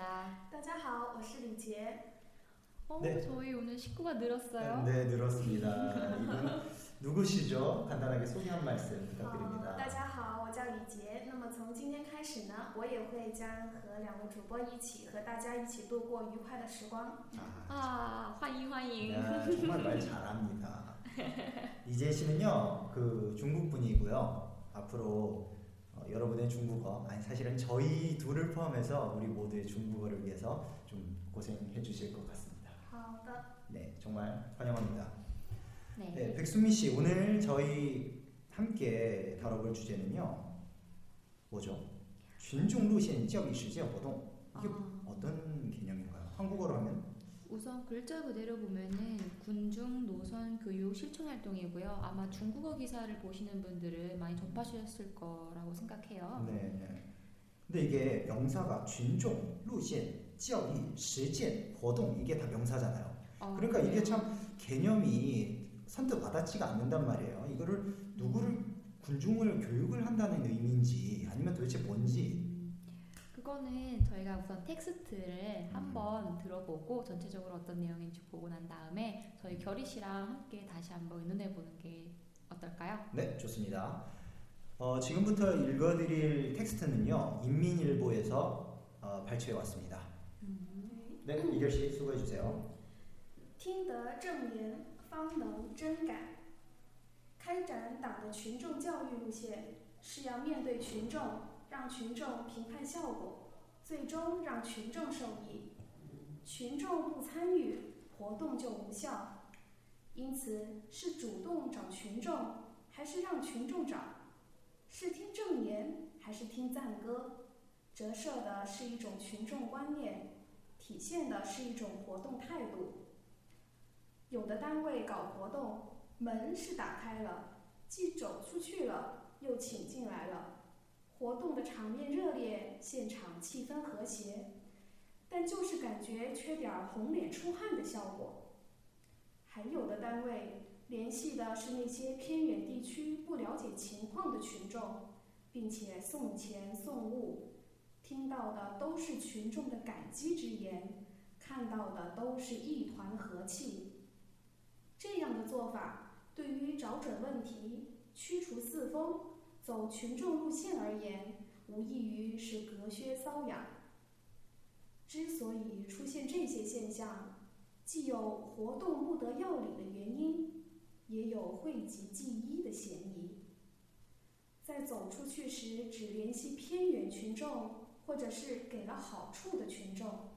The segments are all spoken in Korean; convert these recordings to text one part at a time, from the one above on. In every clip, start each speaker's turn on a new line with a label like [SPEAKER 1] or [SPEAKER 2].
[SPEAKER 1] 맥수미입니다.
[SPEAKER 2] 大家好，我是李杰。
[SPEAKER 1] 어,
[SPEAKER 3] 네.
[SPEAKER 1] 저희 오늘 식구가 늘었어요.
[SPEAKER 3] 네, 늘었습니다. 이분 누구시죠? 간단하게 소개 한 말씀
[SPEAKER 2] 好，
[SPEAKER 3] 부탁드립니다.
[SPEAKER 2] 大家好，我叫李杰。那么从今天开始呢，我也会将和两位主播一起和大家一起度过愉快的时光。
[SPEAKER 3] 아,
[SPEAKER 1] 아, 환영 환영.
[SPEAKER 3] 야, 정말 말 잘합니다. 이재 씨는요, 그 중국 분이고요. 앞으로 어, 어, 여러분의 중국어, 아니 사실은 저희 둘을 포함해서 우리 모두의 중국어를 위해서 좀 고생해 주실 것 같습니다. 네, 정말 환영합니다.
[SPEAKER 1] 네.
[SPEAKER 3] 네 백수미 씨 오늘 저희 함께 다뤄볼 주제는요. 뭐죠? 준종 루신 지역 이슈제活동 이게
[SPEAKER 1] 아.
[SPEAKER 3] 어떤 개념인가요? 한국어로 하면
[SPEAKER 1] 우선 글자 그대로 보면은 군중 노선 교육 실천 활동이고요. 아마 중국어 기사를 보시는 분들은 많이 접하셨을 거라고 생각해요.
[SPEAKER 3] 네. 네. 근데 이게 명사가 군종, 루젠, 지역이, 실전, 활동 이게 다 명사잖아요.
[SPEAKER 1] 아,
[SPEAKER 3] 그러니까 네. 이게 참 개념이 선뜻 와닿지가 않는단 말이에요. 이거를 누구를 음. 군중을 교육을 한다는 의미인지 아니면 도대체 뭔지
[SPEAKER 1] 그거는 저희가 우선 텍스트를
[SPEAKER 3] 음.
[SPEAKER 1] 한번 들어보고 전체적으로 어떤 내용인지 보고 난 다음에 저희 결희 씨랑 함께 다시 한번 의논해 보는 게 어떨까요?
[SPEAKER 3] 네, 좋습니다. 어, 지금부터 읽어드릴 텍스트는요, 인민일보에서 어, 발췌해 왔습니다. 네, 이결 씨 수고해 주세요.
[SPEAKER 2] 听得正言，方能真改。开展党的群众教育路线，是要面对群众， 让群众评判效果，最终让群众受益。群众不参与，活动就无效。因此，是主动找群众，还是让群众找？是听证言，还是听赞歌？折射的是一种群众观念，体现的是一种活动态度。有的单位搞活动，门是打开了，既走出去了，又请进来了，活动的场面热烈，现场气氛和谐，但就是感觉缺点红脸出汗的效果。还有的单位联系的是那些偏远地区不了解情况的群众，并且送钱送物，听到的都是群众的感激之言，看到的都是一团和气。这样的做法，对于找准问题、驱除四风、走群众路线而言，无异于是隔靴搔痒。之所以出现这些现象，既有活动不得要领的原因，也有讳疾忌医的嫌疑。在走出去时只联系偏远群众，或者是给了好处的群众，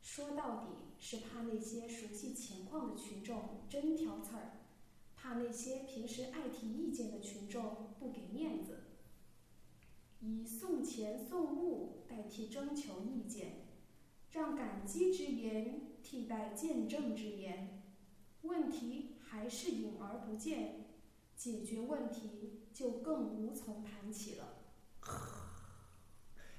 [SPEAKER 2] 说到底是怕那些熟悉情况的群众真挑刺儿，怕那些平时爱提意见的群众不给面子，以送钱送物代替征求意见，让感激之言替代见证之言，问题还是隐而不见，解决问题就更无从谈起了。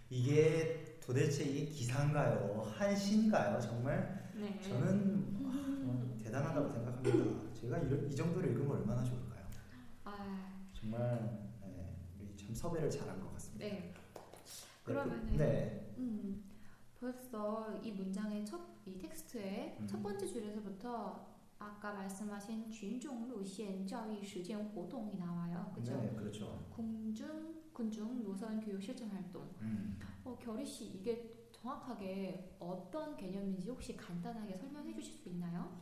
[SPEAKER 3] 이게 도대체 이게 기사인가요? 한시인가요? 정말
[SPEAKER 1] 네.
[SPEAKER 3] 저는 와, 정말 대단하다고 생각합니다. 제가 이런, 이 정도로 읽으면 얼마나 좋을까요?
[SPEAKER 1] 아...
[SPEAKER 3] 정말 네, 우리 참 섭외를 잘한 것 같습니다.
[SPEAKER 1] 네.
[SPEAKER 3] 네
[SPEAKER 1] 그, 그러면은
[SPEAKER 3] 네.
[SPEAKER 1] 음, 벌써 이 문장의 첫 이 텍스트의
[SPEAKER 3] 음.
[SPEAKER 1] 첫 번째 줄에서부터 아까 말씀하신 준종 루시엔 저희 시간 활동이 나와요. 그죠?
[SPEAKER 3] 네, 그렇죠.
[SPEAKER 1] 군중 군중 노선 교육 실천 활동.
[SPEAKER 3] 음.
[SPEAKER 1] 어, 결희 씨 이게 정확하게 어떤 개념인지 혹시 간단하게 설명해 주실 수 있나요?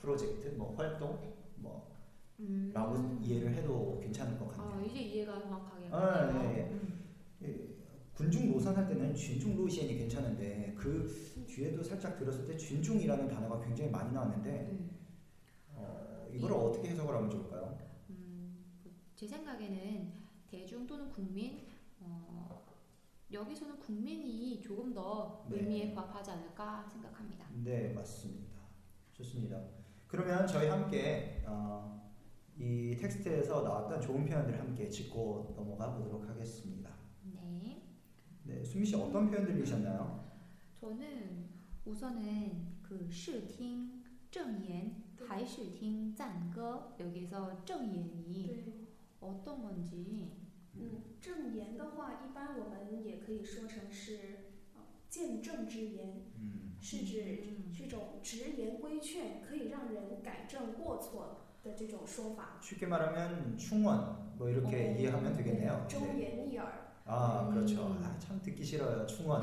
[SPEAKER 3] 프로젝트, 뭐 활동, 뭐
[SPEAKER 1] 음.
[SPEAKER 3] 라고 이해를 해도 괜찮을 것
[SPEAKER 1] 아,
[SPEAKER 3] 같네요.
[SPEAKER 1] 이제 이해가 정확하게
[SPEAKER 3] 아. 네, 네.
[SPEAKER 1] 음.
[SPEAKER 3] 예, 군중 노선 할 때는 쥔중 루시엔이 괜찮은데 그 뒤에도 살짝 들었을 때 쥔중이라는 단어가 굉장히 많이 나왔는데
[SPEAKER 1] 네.
[SPEAKER 3] 어, 이걸 어떻게 해석을 하면 좋을까요?
[SPEAKER 1] 음, 제 생각에는 대중 또는 국민 어, 여기서는 국민이 조금 더
[SPEAKER 3] 네.
[SPEAKER 1] 의미에 부합하지 않을까 생각합니다.
[SPEAKER 3] 네 맞습니다. 좋습니다. 그러면 저희 함께 어, 이 텍스트에서 나왔던 좋은 표현들을 함께 짚고 넘어가 보도록 하겠습니다.
[SPEAKER 1] 네,
[SPEAKER 3] 네, 수미 씨 어떤 표현 들리셨나요?
[SPEAKER 1] 저는 우선은 그视听 正言
[SPEAKER 2] 네.
[SPEAKER 1] 还是听赞歌 여기서 正言이
[SPEAKER 2] 对，
[SPEAKER 1] 어떤 건지
[SPEAKER 2] 嗯，正言的话，一般我们也可以说成是呃 见证之言，
[SPEAKER 3] 음,
[SPEAKER 2] 是指
[SPEAKER 1] 嗯
[SPEAKER 2] 这种直言规劝，可以让人改正过错的这种说法。
[SPEAKER 3] 쉽게 말하면 충원 뭐 이렇게
[SPEAKER 1] 어,
[SPEAKER 3] 이해하면 되겠네요.
[SPEAKER 2] 忠
[SPEAKER 3] 네.
[SPEAKER 2] 言逆耳。
[SPEAKER 3] 아
[SPEAKER 1] 음.
[SPEAKER 3] 그렇죠. 아, 참 듣기 싫어요. 충원.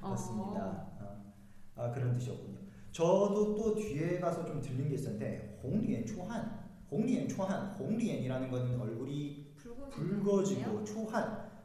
[SPEAKER 1] 어,
[SPEAKER 3] 맞습니다. 아, 아, 그런 뜻이었군요. 저도 또 뒤에 가서 좀 들린 게 있었는데 홍리엔 초한, 홍리엔 초한, 홍리엔이라는 건 얼굴이
[SPEAKER 1] 붉어지는
[SPEAKER 3] 붉어지고 초한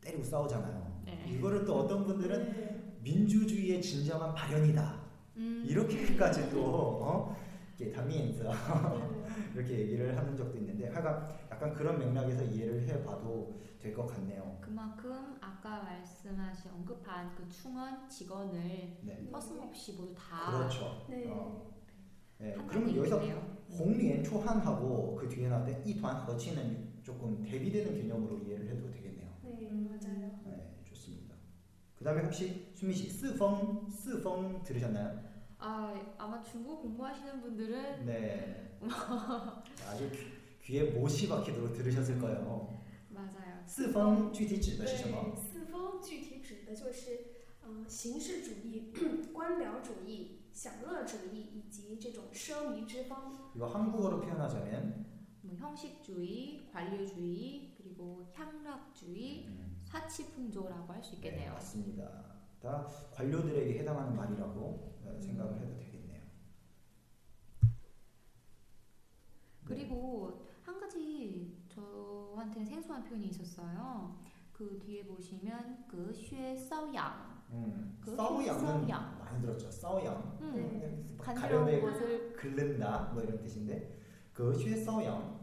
[SPEAKER 3] 때리고 싸우잖아요.
[SPEAKER 1] 네.
[SPEAKER 3] 이거를 또 어떤 분들은 민주주의의 진정한 발현이다.
[SPEAKER 1] 음.
[SPEAKER 3] 이렇게까지 또 음. 어? 이렇게 담이엔서 이렇게 얘기를 하는 적도 있는데 하여간 약간 그런 맥락에서 이해를 해봐도 될 것 같네요.
[SPEAKER 1] 그만큼 아까 말씀하신 언급한 그 충원 직원을
[SPEAKER 3] 네.
[SPEAKER 1] 서슴없이 모두 다
[SPEAKER 3] 그렇죠.
[SPEAKER 2] 네.
[SPEAKER 3] 어. 네. 그러면 여기서 홍리엔 초한하고 그 뒤에 나왔던 이团和치는 조금 대비되는 개념으로 이해를 해도 되겠네요.
[SPEAKER 2] 对， 맞아요.
[SPEAKER 3] 네, 좋습니다. 그 다음에 혹시 수미 씨 스펑 스펑 들으셨나요?
[SPEAKER 1] 아 아마 중국 공부하시는 분들은
[SPEAKER 3] 네. 아주 귀, 귀에 못이 박히도록 들으셨을 거예요.
[SPEAKER 1] 맞아요.
[SPEAKER 3] 四方具体指的
[SPEAKER 2] 对，
[SPEAKER 3] 是什么？
[SPEAKER 2] 四风具体指的就是，嗯、形式主义、官僚主义、享乐主义以及这种奢靡之风。
[SPEAKER 3] 이거 한국어로 표현하자면
[SPEAKER 1] 뭐 형식주의, 관료주의, 그리고 향락주의, 사치풍조라고 할수
[SPEAKER 3] 네,
[SPEAKER 1] 있겠네요.
[SPEAKER 3] 맞습니다. 다 관료들에게 해당하는 말이라고 어, 생각을 해도 되겠네요. 네.
[SPEAKER 1] 그리고 한 가지 저한테 생소한 표현이 있었어요. 그 뒤에 보시면 그 쉐 싸우양,
[SPEAKER 3] 음,
[SPEAKER 1] 그
[SPEAKER 3] 싸우양은
[SPEAKER 1] 싸우양.
[SPEAKER 3] 많이 들었죠. 싸우양.
[SPEAKER 1] 음,
[SPEAKER 3] 음,
[SPEAKER 1] 간지러운 곳을
[SPEAKER 3] 긁는다 뭐 이런 뜻인데 그 싸우양.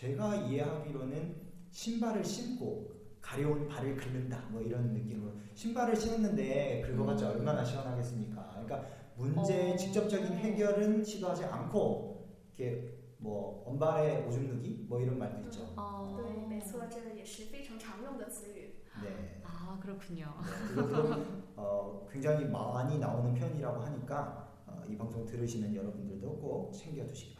[SPEAKER 3] 제가 이해하기로는 신발을 신고 가려운 발을 긁는다 뭐 이런 느낌으로 신발을 신었는데 긁어봤자
[SPEAKER 1] 음.
[SPEAKER 3] 얼마나 시원하겠습니까? 그러니까 문제의
[SPEAKER 1] 어.
[SPEAKER 3] 직접적인 해결은 시도하지 않고 이렇게 뭐 언발에 오줌 누기 뭐 이런 말도 있죠.
[SPEAKER 1] 어.
[SPEAKER 2] 어.
[SPEAKER 3] 네.
[SPEAKER 1] 아 그렇군요.
[SPEAKER 3] 네, 어, 굉장히 많이 나오는 편이라고 하니까 어, 이 방송 들으시는 여러분들도 꼭 챙겨두시기 바랍니다.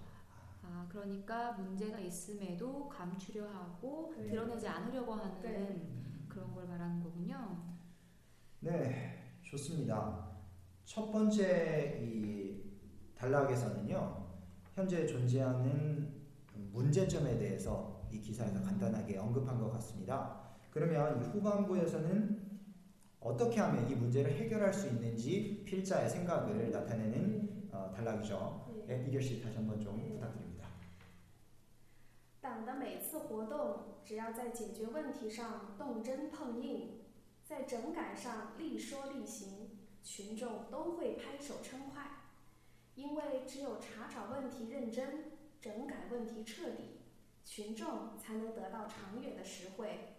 [SPEAKER 1] 아 그러니까 문제가 있음에도 감추려 하고
[SPEAKER 2] 네.
[SPEAKER 1] 드러내지 않으려고 하는
[SPEAKER 2] 네.
[SPEAKER 1] 그런 걸 말하는 거군요.
[SPEAKER 3] 네, 좋습니다. 첫 번째 이 단락에서는요, 현재 존재하는 문제점에 대해서 이 기사에서 간단하게 언급한 것 같습니다. 그러면 이 후반부에서는 어떻게 하면 이 문제를 해결할 수 있는지 필자의 생각을 나타내는 어, 단락이죠. 예, 이결 씨 다시 한번 좀 부탁드립니다.
[SPEAKER 2] 每次活动，只要在解决问题上动真碰硬，在整改上立说立行，群众都会拍手称快。因为只有查找问题认真，整改问题彻底，群众才能得到长远的实惠。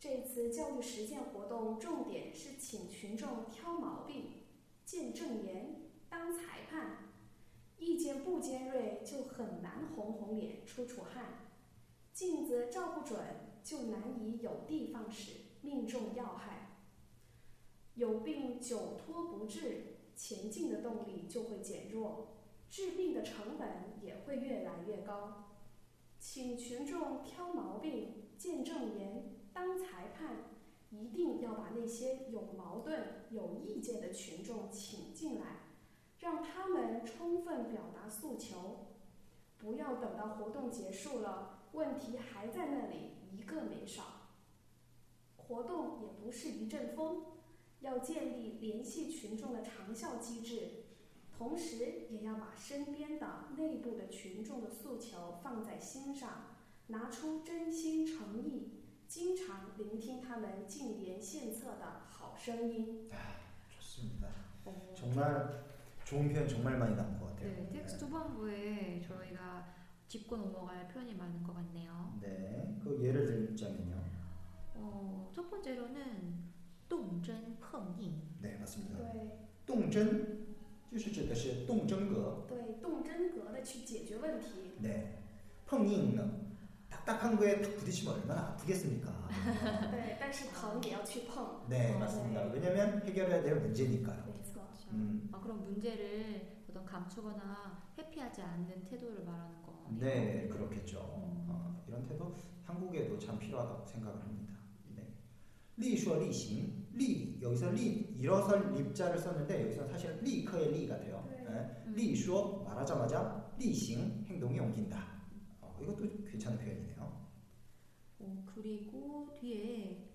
[SPEAKER 2] 这次教育实践活动重点是请群众挑毛病、见证言、当裁判。意见不尖锐，就很难红红脸、出出汗；镜子照不准，就难以有的放矢、命中要害。有病久拖不治，前进的动力就会减弱，治病的成本也会越来越高。请群众挑毛病、见证言、当裁判，一定要把那些有矛盾、有意见的群众请进来。让他们充分表达诉求，不要等到活动结束了，问题还在那里，一个没少。活动也不是一阵风，要建立联系群众的长效机制，同时也要把身边的内部的群众的诉求放在心上，拿出真心诚意，经常聆听他们进言献策的好声音。
[SPEAKER 3] 좋습니다. 정말 좋은 표현 정말 많이 나온 것 같아요.
[SPEAKER 1] 네, 텍스트 후반부에 저희가 짚고 넘어갈 표현이 많은 것 같네요.
[SPEAKER 3] 네, 그 예를 들자면요.
[SPEAKER 1] 어, 첫 번째로는 动真碰硬.
[SPEAKER 3] 네, 맞습니다.
[SPEAKER 2] 对。
[SPEAKER 3] 动真就是指的是动真格.
[SPEAKER 2] 对，动真格的去解决问题。
[SPEAKER 3] 네. 碰硬呢, 딱딱한 거에 탁 부딪히면 얼마나 아프겠습니까?
[SPEAKER 2] 对，但是疼也要去碰。
[SPEAKER 3] 네, 맞습니다. 왜냐면 해결해야 될 문제니까요.
[SPEAKER 2] 没错。
[SPEAKER 1] 그렇죠.
[SPEAKER 3] 음.
[SPEAKER 1] 아, 그럼 문제를 어떤 감추거나 회피하지 않는 태도를 말하는 거네요.
[SPEAKER 3] 네, 그렇겠죠.
[SPEAKER 1] 음.
[SPEAKER 3] 어, 이런 태도 한국에도 참 필요하다고 생각을 합니다. 네. 立说 立行, 리 여기서 리 일어설 립자를 썼는데 여기서 사실 리커의 리가 돼요.
[SPEAKER 2] 네.
[SPEAKER 3] 네.
[SPEAKER 1] 음.
[SPEAKER 3] 立说 말하자마자 立行 행동이 옮긴다. 어, 이것도 괜찮은 표현이네요.
[SPEAKER 1] 어, 그리고 뒤에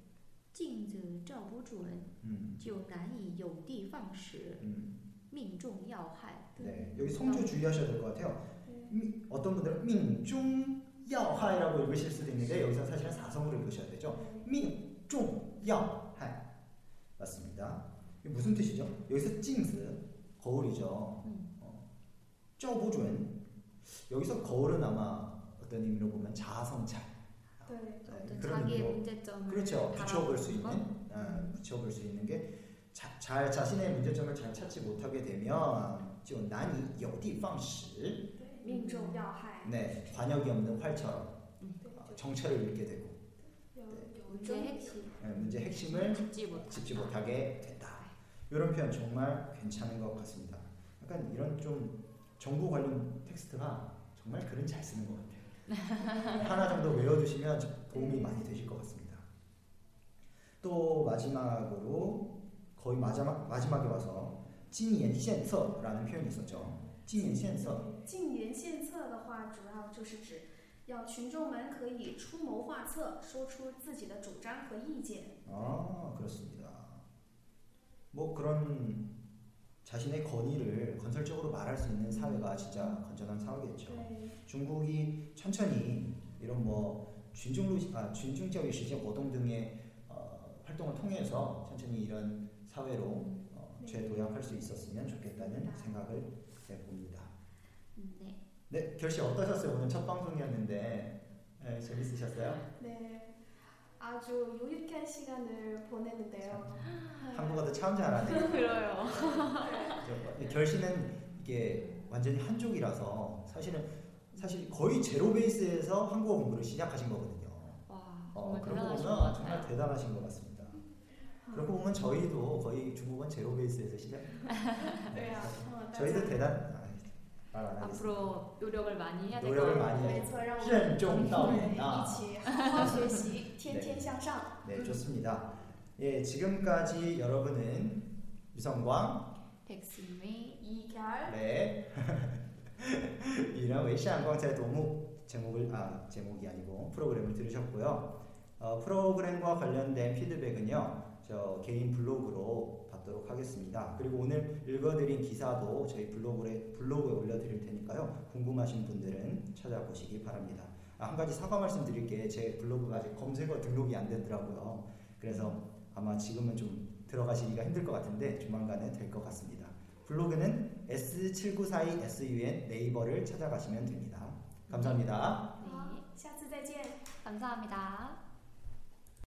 [SPEAKER 1] 镜子照不准
[SPEAKER 3] 음,
[SPEAKER 1] 就难以有的放矢
[SPEAKER 3] 음.
[SPEAKER 1] 命中要害
[SPEAKER 3] 네, 여기 성조 주의하셔야 될 것 같아요.
[SPEAKER 2] 对
[SPEAKER 3] 미- 어떤 분들은 민중 야하이라고 읽으실 수도 있는데 여기서 사실은 사성으로 읽으셔야 되죠. 命中要害 맞습니다. 이게 무슨 뜻이죠? 여기서 찡스 거울이죠.
[SPEAKER 1] 음.
[SPEAKER 3] 어, 照不准 여기서 거울은 아마 어떤 의미로 보면 자아성찰.
[SPEAKER 2] 对
[SPEAKER 3] 네,
[SPEAKER 1] 어떤
[SPEAKER 3] 그런
[SPEAKER 1] 자기의
[SPEAKER 3] 의미로
[SPEAKER 1] 문제점을
[SPEAKER 3] 그렇죠. 붙여볼 수 있는
[SPEAKER 1] 바라보는 거?
[SPEAKER 3] 아, 붙여볼 수 있는 게 자, 잘 자신의 문제점을 잘 찾지 못하게 되면 좀 난이
[SPEAKER 2] 네. 여디방시
[SPEAKER 3] 네, 관역이 없는 활처럼 어, 정체를 잃게 되고.
[SPEAKER 2] 네.
[SPEAKER 1] 문제 핵심.
[SPEAKER 3] 네, 문제 핵심을
[SPEAKER 1] 짚지,
[SPEAKER 3] 못하게. 된다. 이런 표현 정말 괜찮은 것 같습니다. 약간 이런 좀 정부 관련 텍스트가 정말 글은 잘 쓰는 것 같아요. 하나 정도 외워두시면 도움이 많이 되실 것 같습니다. 또 마지막으로 거의 마지막 마지막에 와서 经言献策라는 표현이 있었죠. 经言献策
[SPEAKER 2] 进言献策的话，主要就是指要群众们可以出谋划策，说出自己的主张和意见。
[SPEAKER 3] 아 그렇습니다. 뭐 그런 자신의 건의를 건설적으로 말할 수 있는 사회가 진짜 건전한 사회겠죠.
[SPEAKER 2] 对，
[SPEAKER 3] 중국이 천천히 이런 뭐 준중루 아 준중教育 시제活动 등의 어, 활동을 통해서 천천히 이런 사회로 어, 재도약할 수 있었으면 좋겠다는 생각을 해봅니다.
[SPEAKER 1] 네.
[SPEAKER 3] 네, 결씨 어떠셨어요? 오늘 첫 방송이었는데 네, 재밌으셨어요?
[SPEAKER 2] 네, 아주 유익한 시간을 보냈는데요.
[SPEAKER 3] 한국어도 참 잘하네요.
[SPEAKER 1] 그래요.
[SPEAKER 3] 저, 결씨는 이게 완전히 한족이라서 사실은 사실 거의 제로 베이스에서 한국어 공부를 시작하신 거거든요.
[SPEAKER 1] 와
[SPEAKER 3] 어,
[SPEAKER 1] 정말
[SPEAKER 3] 그러고
[SPEAKER 1] 대단하신 것
[SPEAKER 3] 보면 정말
[SPEAKER 1] 같아요.
[SPEAKER 3] 대단하신 것 같습니다. 그렇고 보면 저희도 거의 중국은 제로 베이스에서 시작.
[SPEAKER 2] 对啊，嗯，大
[SPEAKER 3] 저희도
[SPEAKER 2] 家
[SPEAKER 3] 대단. 아, 말안 하겠습니다.
[SPEAKER 1] 앞으로 노력을 많이 해야 될 것
[SPEAKER 3] 노력을
[SPEAKER 1] 같아요.
[SPEAKER 3] 많이
[SPEAKER 2] 没
[SPEAKER 3] 해야
[SPEAKER 2] 错，让我
[SPEAKER 3] 돼.
[SPEAKER 2] 们
[SPEAKER 3] 任重道远啊.
[SPEAKER 2] 一起好好学习，天天向上。
[SPEAKER 3] 네, 좋습니다. 예, 지금까지 여러분은 유성광,
[SPEAKER 1] 백승미
[SPEAKER 2] 一条儿
[SPEAKER 3] 네, 이런 외시안광在 도무 제목을 아 제목이 아니고 프로그램을 들으셨고요. 어, 프로그램과 관련된 피드백은요. 저 개인 블로그로 받도록 하겠습니다. 그리고 오늘 읽어드린 기사도 저희 블로그에 블로그에 올려드릴 테니까요. 궁금하신 분들은 찾아보시기 바랍니다. 아, 한 가지 사과 말씀드릴게 제 블로그가 아직 검색어 등록이 안 되더라고요. 그래서 아마 지금은 좀 들어가시기가 힘들 것 같은데 조만간에 될 것 같습니다. 블로그는 S7942SUN 네이버를 찾아가시면 됩니다. 감사합니다.
[SPEAKER 1] 对，
[SPEAKER 2] 下次再见。
[SPEAKER 1] 감사합니다.